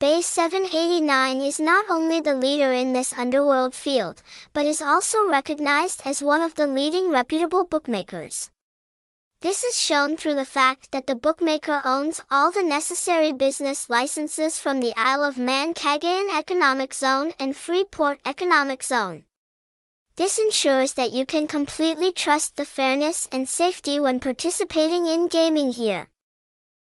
Bay 789 is not only the leader in this underworld field, but is also recognized as one of the leading reputable bookmakers. This is shown through the fact that the bookmaker owns all the necessary business licenses from the Isle of Man Cagayan Economic Zone and Freeport Economic Zone. This ensures that you can completely trust the fairness and safety when participating in gaming here.